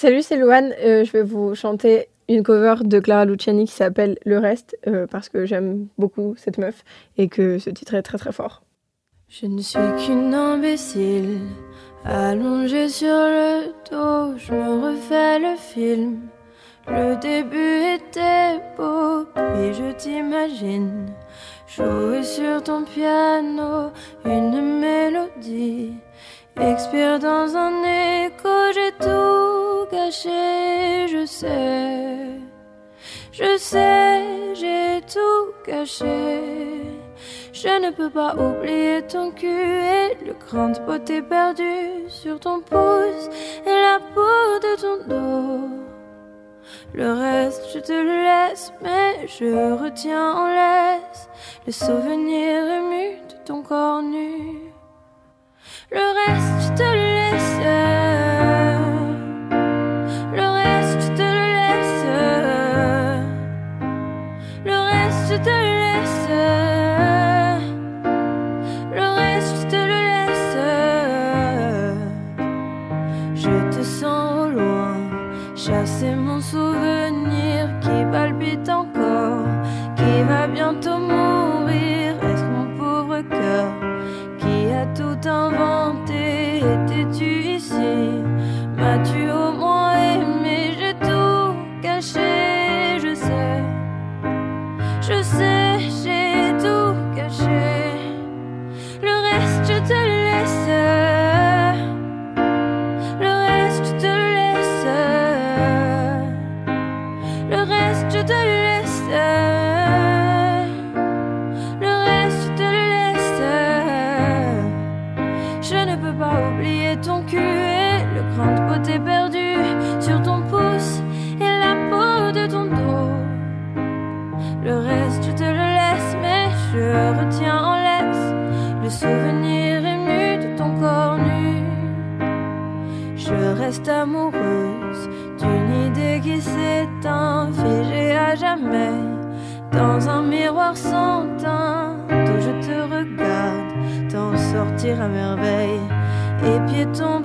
Salut, c'est Louane. Euh, je vais vous chanter une cover de Clara Luciani qui s'appelle Le Reste, euh, parce que j'aime beaucoup cette meuf et que ce titre est très très fort. Je ne suis qu'une imbécile, allongée sur le dos, je me refais le film. Le début était beau, puis je t'imagine jouer sur ton piano une mélodie. Expire dans un écho, j'ai sais. Je sais, j'ai tout gâché. Je ne peux pas oublier ton cul et le grain de beauté perdu sur ton pouce et la peau de ton dos. Le reste, je te le laisse, mais je retiens en laisse le souvenir ému de ton corps nu. Le reste, je te le laisse. Je te laisse. Le reste, je te le laisse. Je te sens au loin, chasser mon souvenir qui palpite encore, qui va bientôt mourir. Le reste, amoureuse d'une idée qui s'éteint, figée à jamais dans un miroir sans teinte où je te regarde t'en sortir à merveille. Épier ton